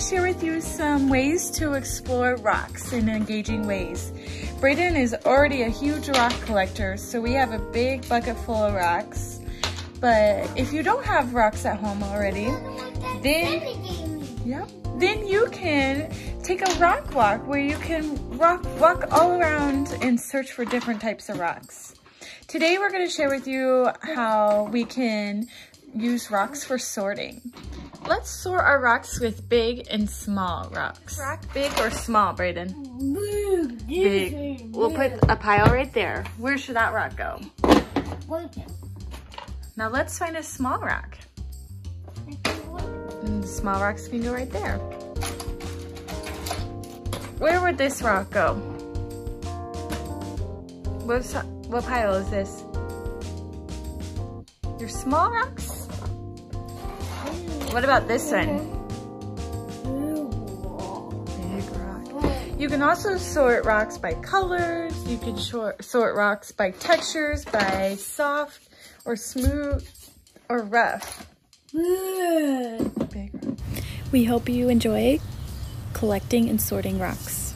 some ways to explore rocks in engaging ways. Braden is already a huge rock collector, so we have a big bucket full of rocks. But if you don't have rocks at home already, then, yeah, then you can take a rock walk where you can rock, walk all around and search for different types of rocks. Today we're going to share with you how we can use rocks for sorting. Let's sort our rocks with big and small rocks. Rock big or small, Braden? Big. We'll put a pile right there. Where should that rock go? Now let's find a small rock. And small rocks can go right there. Where would this rock go? What's, what pile is this? Your small rocks? What about this one? Big rock. You can also sort rocks by colors. You can sort rocks by textures, by soft or smooth or rough. We hope you enjoy collecting and sorting rocks.